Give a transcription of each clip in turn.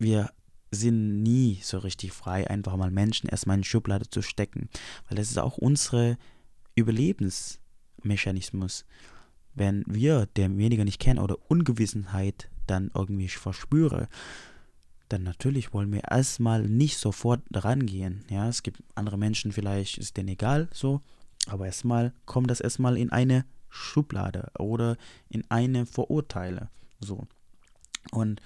wir sind nie so richtig frei, einfach mal Menschen erstmal in die Schublade zu stecken. Weil das ist auch unsere Überlebensmechanismus. Wenn wir den weniger nicht kennen oder Ungewissenheit dann irgendwie verspüre, dann natürlich wollen wir erstmal nicht sofort rangehen. Ja, es gibt andere Menschen, vielleicht ist denen egal so, aber erstmal kommt das erstmal in eine Schublade oder in eine Vorurteile. So. Und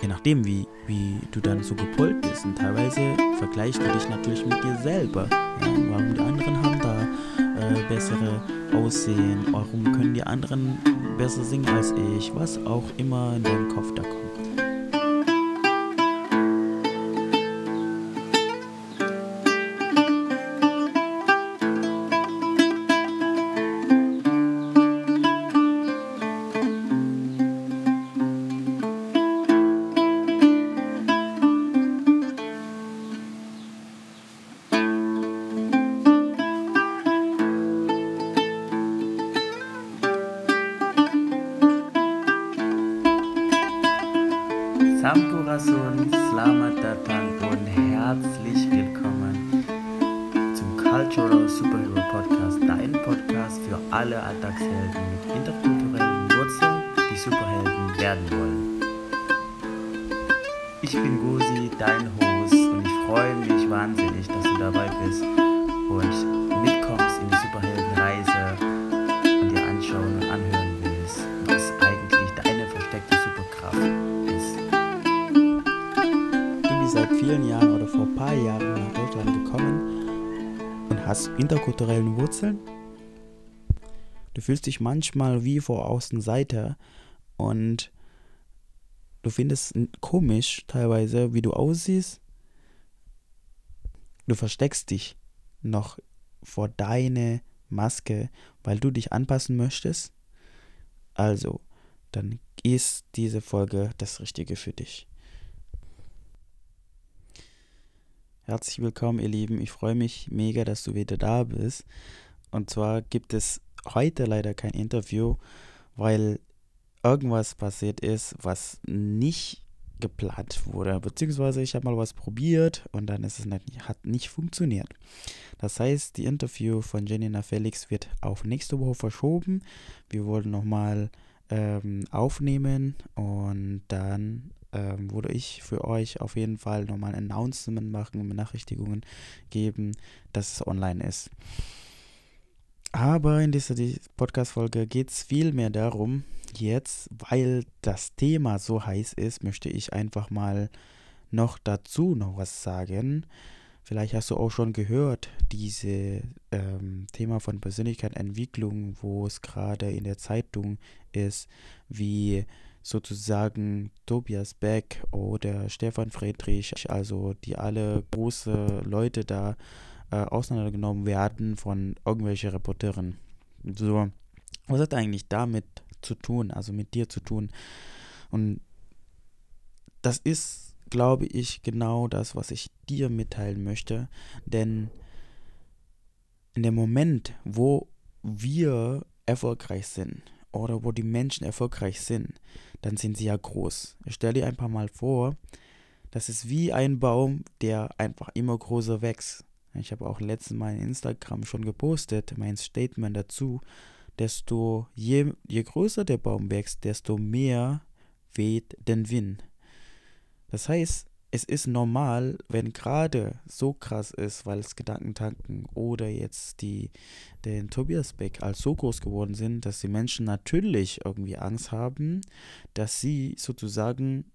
je nachdem, wie, wie du dann so gepolt bist, und teilweise vergleichst du dich natürlich mit dir selber. Ja, warum die anderen haben da äh, bessere Aussehen, warum können die anderen besser singen als ich, was auch immer in deinem Kopf da kommt. Superhelden werden wollen. Ich bin Gosi, dein Host und ich freue mich wahnsinnig, dass du dabei bist und mitkommst in die Superheldenreise und dir anschauen und anhören willst, was eigentlich deine versteckte Superkraft ist. Du bist seit vielen Jahren oder vor ein paar Jahren nach Deutschland gekommen und hast interkulturellen Wurzeln. Du fühlst dich manchmal wie vor Außenseiter und du findest komisch teilweise, wie du aussiehst. Du versteckst dich noch vor deine Maske, weil du dich anpassen möchtest. Also, dann ist diese Folge das Richtige für dich. Herzlich willkommen, ihr Lieben. Ich freue mich mega, dass du wieder da bist. Und zwar gibt es heute leider kein Interview, weil irgendwas passiert ist, was nicht geplant wurde. Beziehungsweise ich habe mal was probiert und dann ist es nicht, hat nicht funktioniert. Das heißt, die Interview von Janina Felix wird auf nächste Woche verschoben. Wir wollen nochmal ähm, aufnehmen und dann ähm, würde ich für euch auf jeden Fall nochmal ein Announcement machen, Benachrichtigungen geben, dass es online ist. Aber in dieser die- Podcast-Folge geht es viel mehr darum, jetzt, weil das Thema so heiß ist, möchte ich einfach mal noch dazu noch was sagen. Vielleicht hast du auch schon gehört, diese ähm, Thema von Persönlichkeitsentwicklung, wo es gerade in der Zeitung ist, wie sozusagen Tobias Beck oder Stefan Friedrich, also die alle große Leute da äh, auseinandergenommen werden von irgendwelchen Reporteren. So, was hat eigentlich damit zu tun, also mit dir zu tun? Und das ist, glaube ich, genau das, was ich dir mitteilen möchte, denn in dem Moment, wo wir erfolgreich sind oder wo die Menschen erfolgreich sind, dann sind sie ja groß. Stell dir einfach mal vor, das ist wie ein Baum, der einfach immer größer wächst. Ich habe auch letztes Mal in Instagram schon gepostet, mein Statement dazu, desto je, je größer der Baum wächst, desto mehr weht den Wind. Das heißt, es ist normal, wenn gerade so krass ist, weil es Gedankentanken oder jetzt die den Tobias Beck als so groß geworden sind, dass die Menschen natürlich irgendwie Angst haben, dass sie sozusagen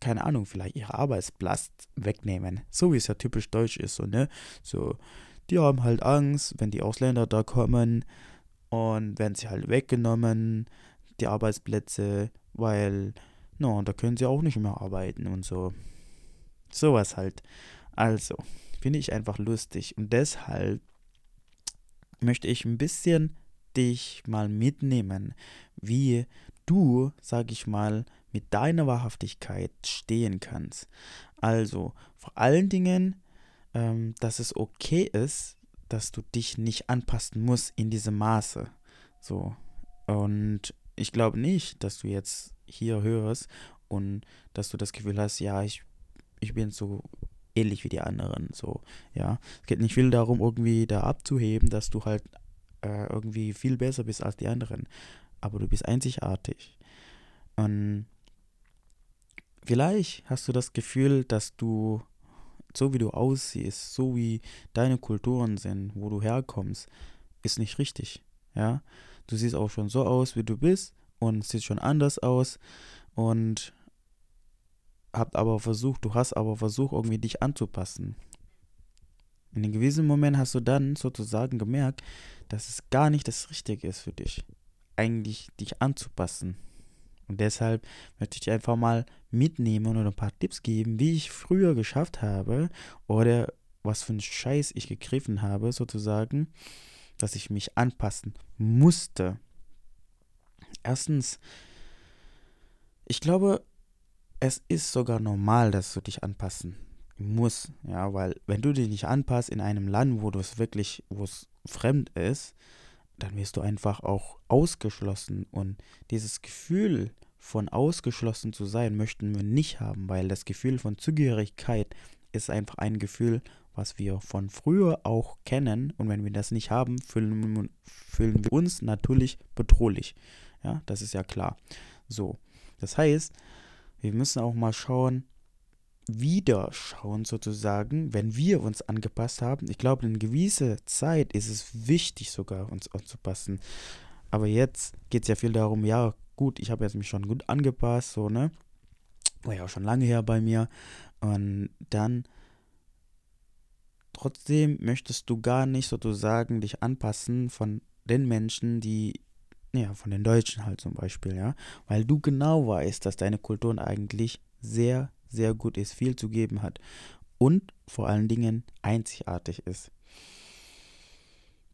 keine Ahnung, vielleicht ihre Arbeitsplatz wegnehmen. So wie es ja typisch deutsch ist, so, ne? So, die haben halt Angst, wenn die Ausländer da kommen und werden sie halt weggenommen, die Arbeitsplätze, weil, no, da können sie auch nicht mehr arbeiten und so. Sowas halt. Also, finde ich einfach lustig und deshalb möchte ich ein bisschen dich mal mitnehmen, wie du, sag ich mal, mit deiner Wahrhaftigkeit stehen kannst. Also, vor allen Dingen, ähm, dass es okay ist, dass du dich nicht anpassen musst in diesem Maße. So. Und ich glaube nicht, dass du jetzt hier hörst und dass du das Gefühl hast, ja, ich, ich bin so ähnlich wie die anderen, so, ja. Es geht nicht viel darum, irgendwie da abzuheben, dass du halt äh, irgendwie viel besser bist als die anderen, aber du bist einzigartig. Und vielleicht hast du das Gefühl, dass du, so wie du aussiehst, so wie deine Kulturen sind, wo du herkommst, ist nicht richtig, ja. Du siehst auch schon so aus, wie du bist und siehst schon anders aus und habt aber versucht, du hast aber versucht, irgendwie dich anzupassen. In einem gewissen Moment hast du dann sozusagen gemerkt, dass es gar nicht das Richtige ist für dich, eigentlich dich anzupassen. Und deshalb möchte ich dir einfach mal mitnehmen und ein paar Tipps geben, wie ich früher geschafft habe oder was für einen Scheiß ich gegriffen habe, sozusagen, dass ich mich anpassen musste. Erstens, ich glaube, es ist sogar normal, dass du dich anpassen musst, ja, weil wenn du dich nicht anpasst in einem Land, wo du es wirklich, wo es fremd ist, dann wirst du einfach auch ausgeschlossen und dieses Gefühl von ausgeschlossen zu sein möchten wir nicht haben, weil das Gefühl von Zugehörigkeit ist einfach ein Gefühl, was wir von früher auch kennen und wenn wir das nicht haben, fühlen, fühlen wir uns natürlich bedrohlich. Ja, das ist ja klar. So, das heißt, wir müssen auch mal schauen, wieder schauen sozusagen, wenn wir uns angepasst haben. Ich glaube, in gewisser Zeit ist es wichtig sogar, uns anzupassen. Aber jetzt geht es ja viel darum, ja, gut, ich habe jetzt mich schon gut angepasst, so, ne? War ja auch schon lange her bei mir. Und dann trotzdem möchtest du gar nicht sozusagen dich anpassen von den Menschen, die ja, von den Deutschen halt zum Beispiel, ja, weil du genau weißt, dass deine Kultur eigentlich sehr, sehr gut ist, viel zu geben hat und vor allen Dingen einzigartig ist.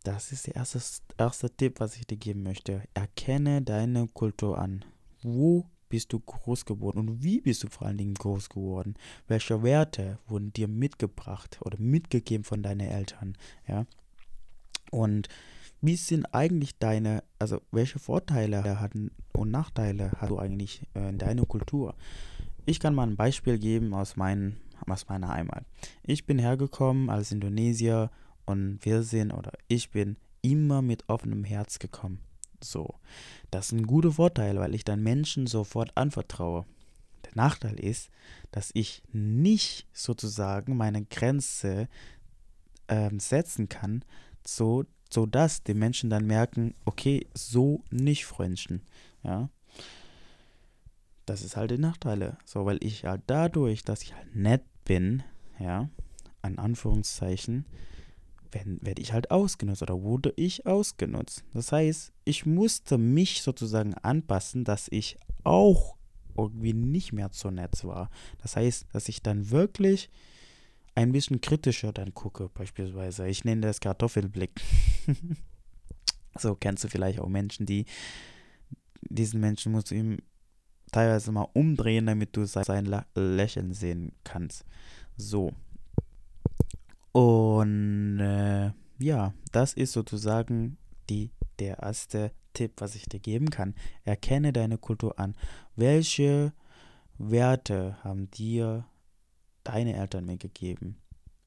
Das ist der erste, erste Tipp, was ich dir geben möchte. Erkenne deine Kultur an. Wo bist du groß geworden und wie bist du vor allen Dingen groß geworden? Welche Werte wurden dir mitgebracht oder mitgegeben von deinen Eltern? Ja. Und wie sind eigentlich deine, also welche Vorteile hatten und Nachteile hast du eigentlich äh, in deiner Kultur? Ich kann mal ein Beispiel geben aus, mein, aus meiner Heimat. Ich bin hergekommen als Indonesier und wir sind oder ich bin immer mit offenem Herz gekommen. So, das ist ein guter Vorteil, weil ich dann Menschen sofort anvertraue. Der Nachteil ist, dass ich nicht sozusagen meine Grenze äh, setzen kann, so sodass die Menschen dann merken, okay, so nicht Freundchen, ja. Das ist halt die Nachteile, so, weil ich halt dadurch, dass ich halt nett bin, ja, an Anführungszeichen, werde ich halt ausgenutzt oder wurde ich ausgenutzt. Das heißt, ich musste mich sozusagen anpassen, dass ich auch irgendwie nicht mehr so nett war. Das heißt, dass ich dann wirklich ein bisschen kritischer dann gucke, beispielsweise. Ich nenne das Kartoffelblick. so kennst du vielleicht auch Menschen, die diesen Menschen musst du ihm teilweise mal umdrehen, damit du sein Lächeln sehen kannst. So. Und äh, ja, das ist sozusagen die, der erste Tipp, was ich dir geben kann. Erkenne deine Kultur an. Welche Werte haben dir deine Eltern mir gegeben.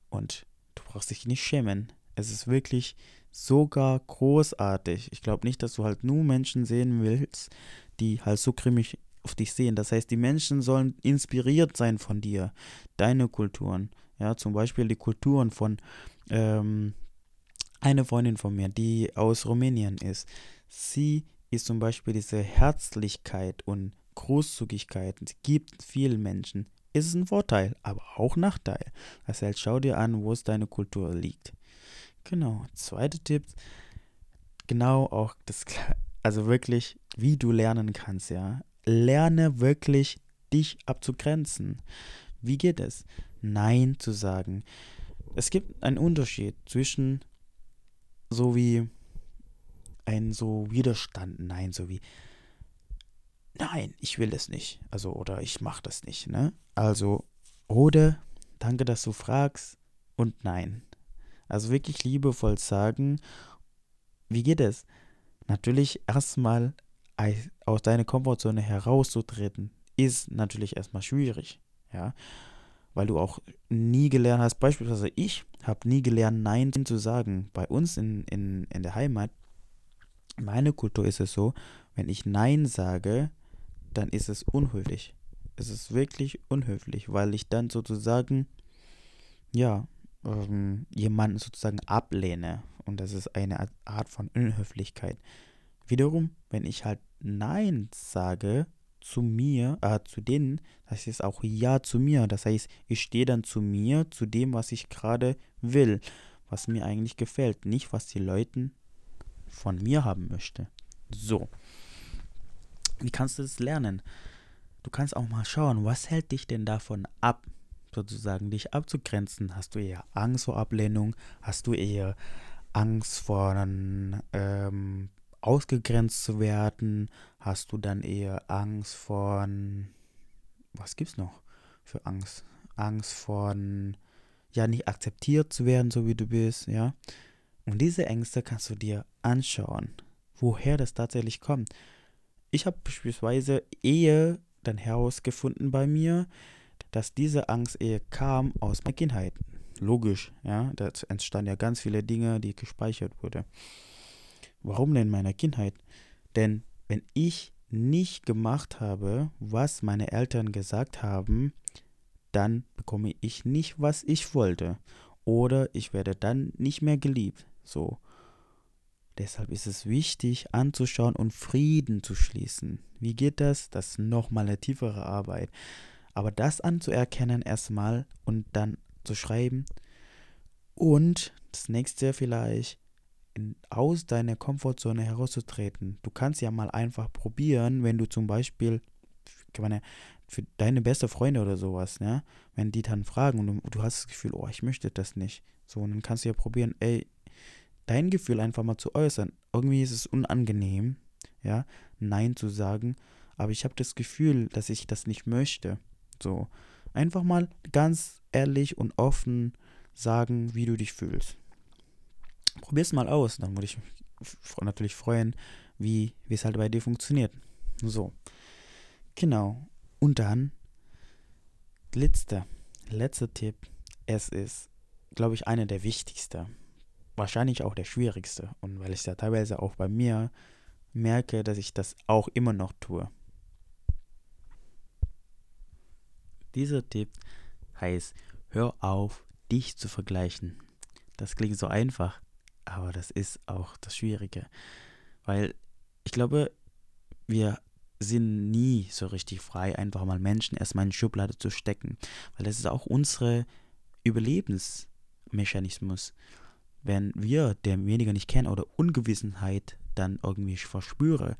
Und du brauchst dich nicht schämen. Es ist wirklich sogar großartig. Ich glaube nicht, dass du halt nur Menschen sehen willst, die halt so grimmig auf dich sehen. Das heißt, die Menschen sollen inspiriert sein von dir, deine Kulturen. Ja, zum Beispiel die Kulturen von ähm, eine Freundin von mir, die aus Rumänien ist. Sie ist zum Beispiel diese Herzlichkeit und Großzügigkeit. Sie gibt vielen Menschen ist es ein Vorteil, aber auch Nachteil. Das heißt, schau dir an, wo es deine Kultur liegt. Genau. Zweiter Tipp, genau auch das, also wirklich, wie du lernen kannst, ja. Lerne wirklich, dich abzugrenzen. Wie geht es? Nein zu sagen. Es gibt einen Unterschied zwischen so wie ein so Widerstand, nein, so wie nein, ich will das nicht. Also, oder ich mache das nicht, ne? Also, oder danke, dass du fragst und nein. Also wirklich liebevoll sagen, wie geht es? Natürlich erstmal aus deiner Komfortzone herauszutreten, ist natürlich erstmal schwierig, ja, weil du auch nie gelernt hast, beispielsweise ich habe nie gelernt, Nein zu sagen. Bei uns in, in, in der Heimat, meine Kultur ist es so, wenn ich Nein sage, dann ist es unhöflich. Es ist wirklich unhöflich, weil ich dann sozusagen, ja, ähm, jemanden sozusagen ablehne. Und das ist eine Art von Unhöflichkeit. Wiederum, wenn ich halt Nein sage zu mir, äh, zu denen, das ist auch Ja zu mir. Das heißt, ich stehe dann zu mir, zu dem, was ich gerade will, was mir eigentlich gefällt, nicht was die Leute von mir haben möchte. So. Wie kannst du das lernen? Du kannst auch mal schauen, was hält dich denn davon ab, sozusagen dich abzugrenzen? Hast du eher Angst vor Ablehnung? Hast du eher Angst vor ähm, ausgegrenzt zu werden? Hast du dann eher Angst vor was gibt's noch für Angst? Angst vor ja nicht akzeptiert zu werden, so wie du bist, ja? Und diese Ängste kannst du dir anschauen, woher das tatsächlich kommt. Ich habe beispielsweise eher dann herausgefunden bei mir, dass diese Angst eher kam aus meiner Kindheit. Logisch, ja, da entstanden ja ganz viele Dinge, die gespeichert wurden. Warum denn in meiner Kindheit? Denn wenn ich nicht gemacht habe, was meine Eltern gesagt haben, dann bekomme ich nicht, was ich wollte. Oder ich werde dann nicht mehr geliebt. So. Deshalb ist es wichtig anzuschauen und Frieden zu schließen. Wie geht das? Das ist nochmal eine tiefere Arbeit. Aber das anzuerkennen erstmal und dann zu schreiben. Und das nächste vielleicht, in, aus deiner Komfortzone herauszutreten. Du kannst ja mal einfach probieren, wenn du zum Beispiel, meine, für deine beste Freunde oder sowas, ne, wenn die dann fragen und du, du hast das Gefühl, oh, ich möchte das nicht. So, und dann kannst du ja probieren, ey, dein Gefühl einfach mal zu äußern. Irgendwie ist es unangenehm, ja, Nein zu sagen, aber ich habe das Gefühl, dass ich das nicht möchte. So, einfach mal ganz ehrlich und offen sagen, wie du dich fühlst. Probier's mal aus, dann würde ich mich natürlich freuen, wie es halt bei dir funktioniert. So, genau. Und dann, letzter, letzter Tipp, es ist, glaube ich, einer der wichtigsten wahrscheinlich auch der schwierigste. Und weil ich es ja teilweise auch bei mir merke, dass ich das auch immer noch tue. Dieser Tipp heißt, hör auf, dich zu vergleichen. Das klingt so einfach, aber das ist auch das Schwierige. Weil ich glaube, wir sind nie so richtig frei, einfach mal Menschen erstmal in die Schublade zu stecken. Weil das ist auch unsere Überlebensmechanismus wenn wir den weniger nicht kennen oder Ungewissenheit dann irgendwie verspüre,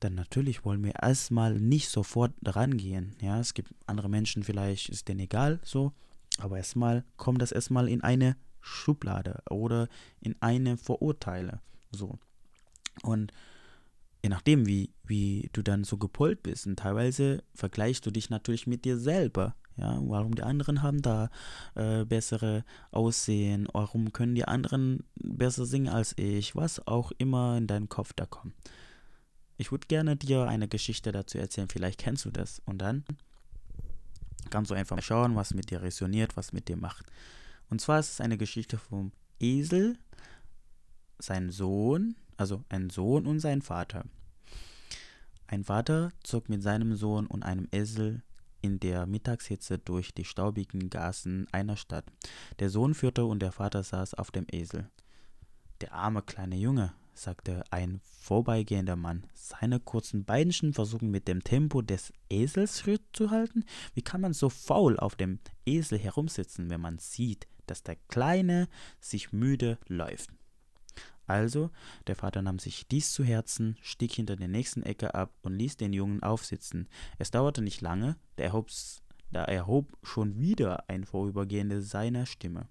dann natürlich wollen wir erstmal nicht sofort rangehen. Ja, es gibt andere Menschen, vielleicht ist denen egal so, aber erstmal kommt das erstmal in eine Schublade oder in eine Verurteile. So. Und je nachdem, wie, wie du dann so gepolt bist, und teilweise vergleichst du dich natürlich mit dir selber. Ja, warum die anderen haben da äh, bessere Aussehen? Warum können die anderen besser singen als ich? Was auch immer in deinen Kopf da kommt. Ich würde gerne dir eine Geschichte dazu erzählen. Vielleicht kennst du das. Und dann kannst du einfach mal schauen, was mit dir resoniert, was mit dir macht. Und zwar ist es eine Geschichte vom Esel, sein Sohn, also ein Sohn und sein Vater. Ein Vater zog mit seinem Sohn und einem Esel in der Mittagshitze durch die staubigen Gassen einer Stadt. Der Sohn führte und der Vater saß auf dem Esel. Der arme kleine Junge, sagte ein vorbeigehender Mann, seine kurzen Beinchen versuchen mit dem Tempo des Esels Schritt zu halten? Wie kann man so faul auf dem Esel herumsitzen, wenn man sieht, dass der Kleine sich müde läuft? Also, der Vater nahm sich dies zu Herzen, stieg hinter der nächsten Ecke ab und ließ den Jungen aufsitzen. Es dauerte nicht lange, da erhob, da erhob schon wieder ein Vorübergehender seiner Stimme.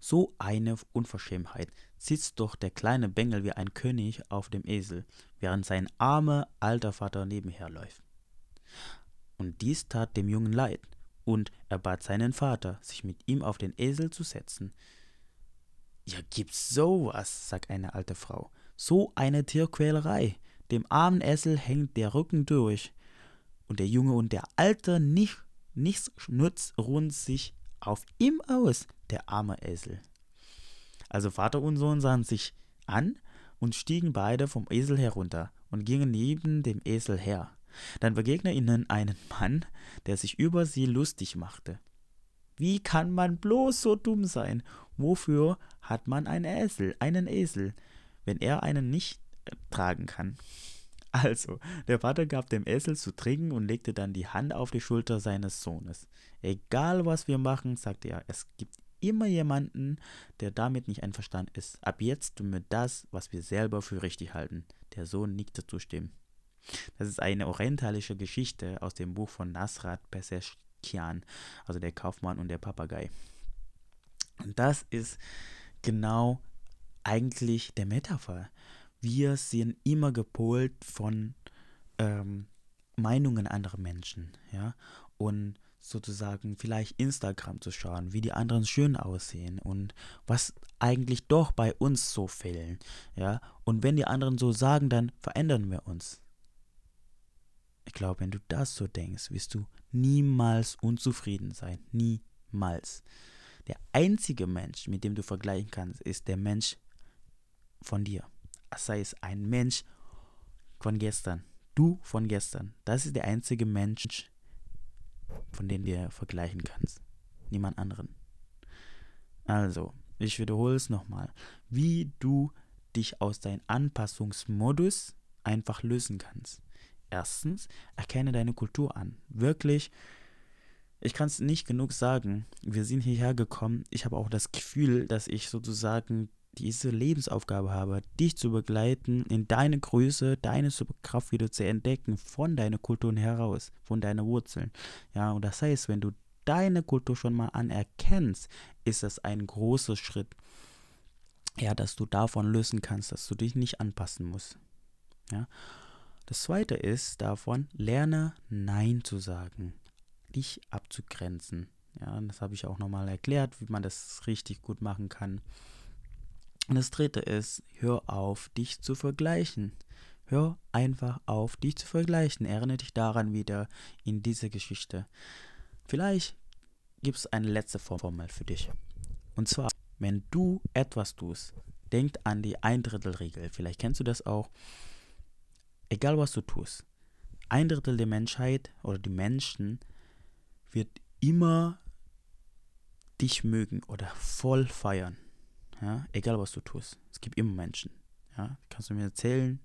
So eine Unverschämtheit sitzt doch der kleine Bengel wie ein König auf dem Esel, während sein armer alter Vater nebenher läuft. Und dies tat dem Jungen leid, und er bat seinen Vater, sich mit ihm auf den Esel zu setzen. Ja, gibt's sowas, sagt eine alte Frau. So eine Tierquälerei. Dem armen Essel hängt der Rücken durch. und der Junge und der Alte nicht, nichts nutzt, ruhen sich auf ihm aus, der arme Esel. Also Vater und Sohn sahen sich an und stiegen beide vom Esel herunter und gingen neben dem Esel her. Dann begegnete ihnen ein Mann, der sich über sie lustig machte. Wie kann man bloß so dumm sein? Wofür hat man einen Esel, einen Esel, wenn er einen nicht tragen kann? Also, der Vater gab dem Esel zu trinken und legte dann die Hand auf die Schulter seines Sohnes. Egal was wir machen, sagte er, es gibt immer jemanden, der damit nicht einverstanden ist. Ab jetzt tun wir das, was wir selber für richtig halten. Der Sohn nickte zustimmen. Das ist eine orientalische Geschichte aus dem Buch von Nasrat Peseschkian, also der Kaufmann und der Papagei. Und das ist genau eigentlich der Metapher. Wir sind immer gepolt von ähm, Meinungen anderer Menschen, ja, und sozusagen vielleicht Instagram zu schauen, wie die anderen schön aussehen und was eigentlich doch bei uns so fehlen, ja. Und wenn die anderen so sagen, dann verändern wir uns. Ich glaube, wenn du das so denkst, wirst du niemals unzufrieden sein, niemals. Der einzige Mensch, mit dem du vergleichen kannst, ist der Mensch von dir. Sei es ein Mensch von gestern, du von gestern. Das ist der einzige Mensch, von dem du vergleichen kannst. Niemand anderen. Also, ich wiederhole es nochmal. Wie du dich aus deinem Anpassungsmodus einfach lösen kannst. Erstens, erkenne deine Kultur an. Wirklich ich kann es nicht genug sagen. Wir sind hierher gekommen. Ich habe auch das Gefühl, dass ich sozusagen diese Lebensaufgabe habe, dich zu begleiten, in deine Größe, deine Superkraft wieder zu entdecken, von deiner Kultur heraus, von deinen Wurzeln. Ja, und das heißt, wenn du deine Kultur schon mal anerkennst, ist das ein großer Schritt. Ja, dass du davon lösen kannst, dass du dich nicht anpassen musst. Ja. Das zweite ist davon, lerne Nein zu sagen dich abzugrenzen. Ja, das habe ich auch nochmal erklärt, wie man das richtig gut machen kann. Und das dritte ist, hör auf, dich zu vergleichen. Hör einfach auf, dich zu vergleichen. Erinnere dich daran wieder in diese Geschichte. Vielleicht gibt es eine letzte Formel für dich. Und zwar, wenn du etwas tust, denk an die Ein-Drittel-Regel. Vielleicht kennst du das auch. Egal was du tust, ein Drittel der Menschheit oder die Menschen wird immer dich mögen oder voll feiern. Ja, egal was du tust. Es gibt immer Menschen. Ja, kannst du mir erzählen?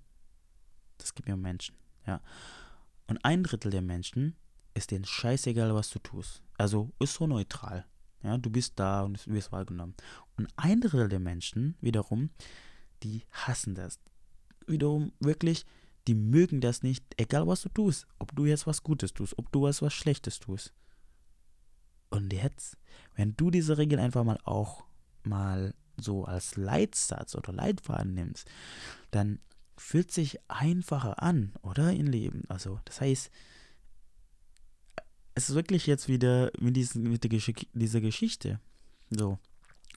Es gibt immer Menschen. Ja. Und ein Drittel der Menschen ist denen scheißegal, was du tust. Also ist so neutral. Ja, du bist da und wirst wahrgenommen. Und ein Drittel der Menschen wiederum, die hassen das. Wiederum wirklich, die mögen das nicht, egal was du tust. Ob du jetzt was Gutes tust, ob du was, was Schlechtes tust. Und jetzt, wenn du diese Regel einfach mal auch mal so als Leitsatz oder Leitfaden nimmst, dann fühlt sich einfacher an, oder? Im Leben. Also, das heißt, es ist wirklich jetzt wieder mit, diesen, mit Geschick, dieser Geschichte. So.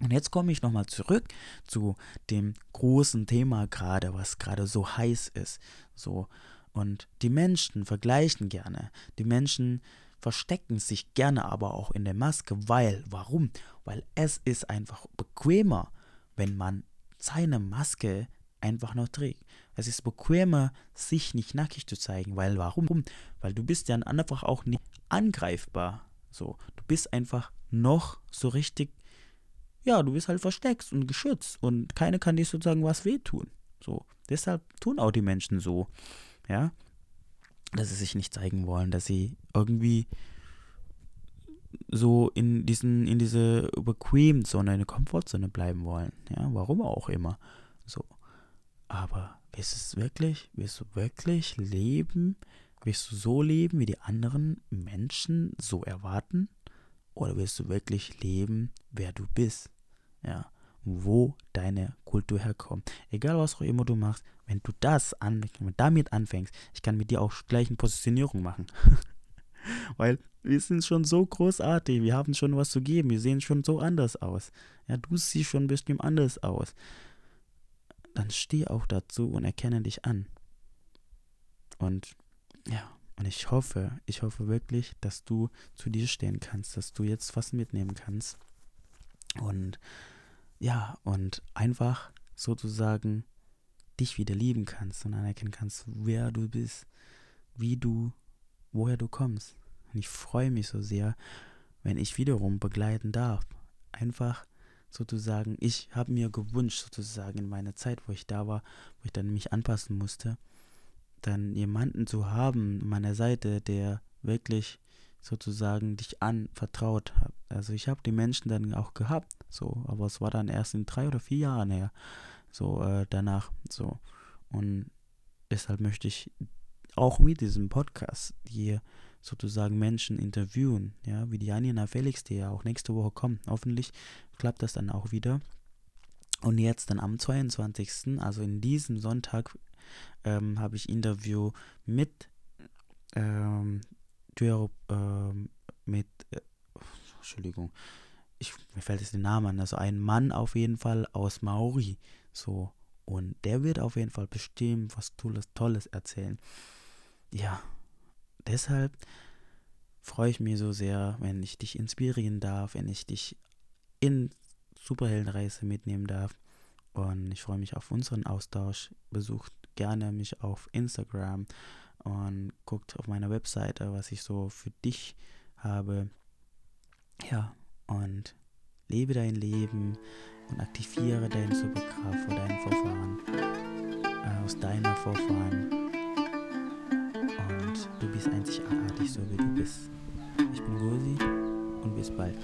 Und jetzt komme ich nochmal zurück zu dem großen Thema gerade, was gerade so heiß ist. So. Und die Menschen vergleichen gerne. Die Menschen verstecken sich gerne aber auch in der Maske, weil, warum? Weil es ist einfach bequemer, wenn man seine Maske einfach noch trägt. Es ist bequemer, sich nicht nackig zu zeigen, weil warum? Weil du bist dann einfach auch nicht angreifbar. So, du bist einfach noch so richtig, ja, du bist halt versteckt und geschützt und keiner kann dir sozusagen was wehtun. So, deshalb tun auch die Menschen so, ja dass sie sich nicht zeigen wollen, dass sie irgendwie so in diesen, in diese Bequem-Zone, in der Komfortzone bleiben wollen. Ja, warum auch immer. So. Aber willst du es wirklich? Willst du wirklich leben? Willst du so leben, wie die anderen Menschen so erwarten? Oder willst du wirklich leben, wer du bist? Ja, wo deine Kultur herkommt. Egal was auch immer du machst, wenn du das an, damit anfängst, ich kann mit dir auch gleich eine Positionierung machen. Weil wir sind schon so großartig, wir haben schon was zu geben, wir sehen schon so anders aus. Ja, du siehst schon bestimmt anders aus. Dann steh auch dazu und erkenne dich an. Und ja, Und ich hoffe, ich hoffe wirklich, dass du zu dir stehen kannst, dass du jetzt was mitnehmen kannst. Und ja, und einfach sozusagen dich wieder lieben kannst und anerkennen kannst, wer du bist, wie du, woher du kommst. Und ich freue mich so sehr, wenn ich wiederum begleiten darf. Einfach sozusagen, ich habe mir gewünscht, sozusagen in meiner Zeit, wo ich da war, wo ich dann mich anpassen musste, dann jemanden zu haben an meiner Seite, der wirklich sozusagen dich anvertraut hat. Also ich habe die Menschen dann auch gehabt, so, aber es war dann erst in drei oder vier Jahren her, so äh, danach, so. Und deshalb möchte ich auch mit diesem Podcast hier sozusagen Menschen interviewen, ja, wie die Janina Felix, die ja auch nächste Woche kommt. Hoffentlich klappt das dann auch wieder. Und jetzt dann am 22., also in diesem Sonntag, ähm, habe ich Interview mit ähm, ähm, mit äh, Entschuldigung, ich, mir fällt jetzt der Name an, also ein Mann auf jeden Fall aus Maori, so und der wird auf jeden Fall bestimmt was Tolles, Tolles erzählen. Ja, deshalb freue ich mich so sehr, wenn ich dich inspirieren darf, wenn ich dich in Superheldenreise mitnehmen darf. Und ich freue mich auf unseren Austausch. Besucht gerne mich auf Instagram und guckt auf meiner Webseite, was ich so für dich habe. Ja, und lebe dein Leben und aktiviere deine Superkraft vor deinen Vorfahren, äh, aus deiner Vorfahren. Und du bist einzigartig, so wie du bist. Ich bin Gosi und bis bald.